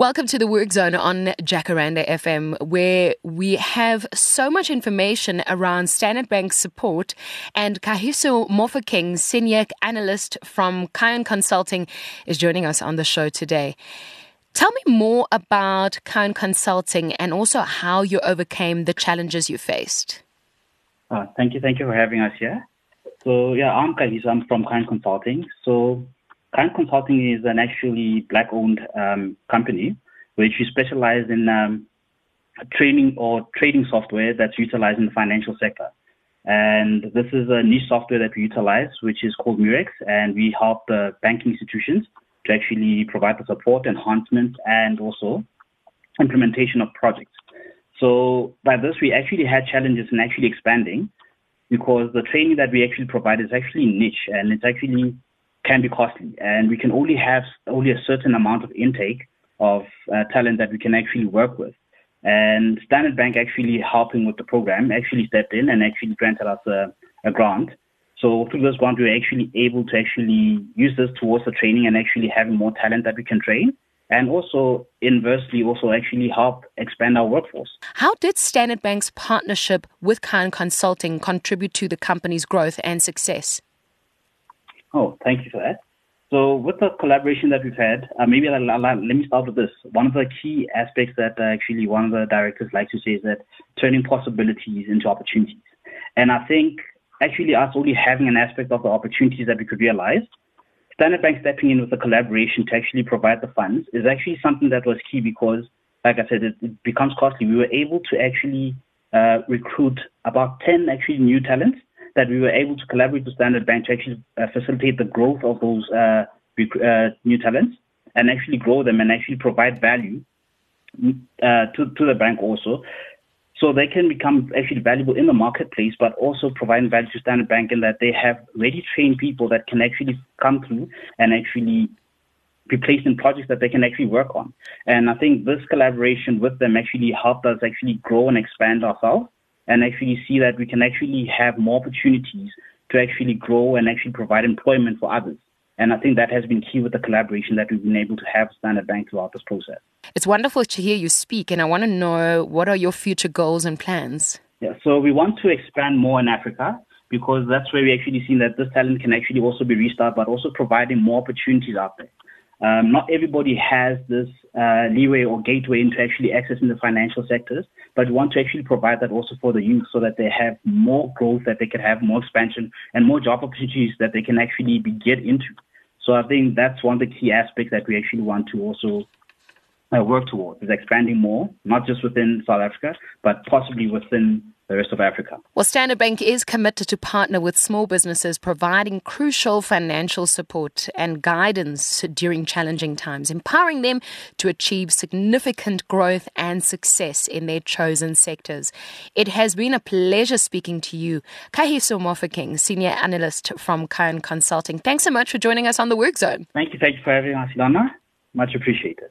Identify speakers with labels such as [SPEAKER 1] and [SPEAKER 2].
[SPEAKER 1] Welcome to the Work Zone on Jacaranda FM, where we have so much information around Standard Bank support. And Kahiso Mofokeng, senior analyst from Kion Consulting, is joining us on the show today. Tell me more about Kion Consulting and also how you overcame the challenges you faced.
[SPEAKER 2] Uh, thank you. Thank you for having us here. So, yeah, I'm Kahiso. I'm from Kion Consulting. So, Kion Consulting is an actually black-owned um, company which we specialize in um, training or trading software that's utilized in the financial sector. And this is a niche software that we utilize, which is called Murex, and we help the banking institutions to actually provide the support, enhancement, and also implementation of projects. So by this, we actually had challenges in actually expanding because the training that we actually provide is actually niche and it's actually can be costly, and we can only have only a certain amount of intake of uh, talent that we can actually work with. And Standard Bank actually helping with the program actually stepped in and actually granted us a, a grant. So through this grant, we were actually able to actually use this towards the training and actually having more talent that we can train and also inversely also actually help expand our workforce.
[SPEAKER 1] How did Standard Bank's partnership with Kion Consulting contribute to the company's growth and success?
[SPEAKER 2] Oh, thank you for that. So with the collaboration that we've had, uh, maybe I'll, I'll, let me start with this. One of the key aspects that uh, actually one of the directors likes to say is that turning possibilities into opportunities. And I think actually us only having an aspect of the opportunities that we could realize, Standard Bank stepping in with the collaboration to actually provide the funds is actually something that was key because, like I said, it, it becomes costly. We were able to actually uh, recruit about 10 actually new talents that we were able to collaborate with Standard Bank to actually uh, facilitate the growth of those uh, uh, new talents and actually grow them and actually provide value uh, to, to the bank also. So they can become actually valuable in the marketplace, but also providing value to Standard Bank in that they have ready trained people that can actually come through and actually be placed in projects that they can actually work on. And I think this collaboration with them actually helped us actually grow and expand ourselves and actually see that we can actually have more opportunities to actually grow and actually provide employment for others. And I think that has been key with the collaboration that we've been able to have Standard Bank throughout this process.
[SPEAKER 1] It's wonderful to hear you speak, and I want to know what are your future goals and plans?
[SPEAKER 2] Yeah, so we want to expand more in Africa because that's where we actually seen that this talent can actually also be restarted, but also providing more opportunities out there. Um, not everybody has this uh, leeway or gateway into actually accessing the financial sectors, but we want to actually provide that also for the youth so that they have more growth, that they can have more expansion and more job opportunities that they can actually be get into. So I think that's one of the key aspects that we actually want to also uh, work towards is expanding more, not just within South Africa, but possibly within the rest of Africa.
[SPEAKER 1] Well, Standard Bank is committed to partner with small businesses, providing crucial financial support and guidance during challenging times, empowering them to achieve significant growth and success in their chosen sectors. It has been a pleasure speaking to you, Kahiso Mofokeng, Senior Analyst from Kion Consulting. Thanks so much for joining us on the Work Zone.
[SPEAKER 2] Thank you. Thank you for having us, Lana. Much appreciated.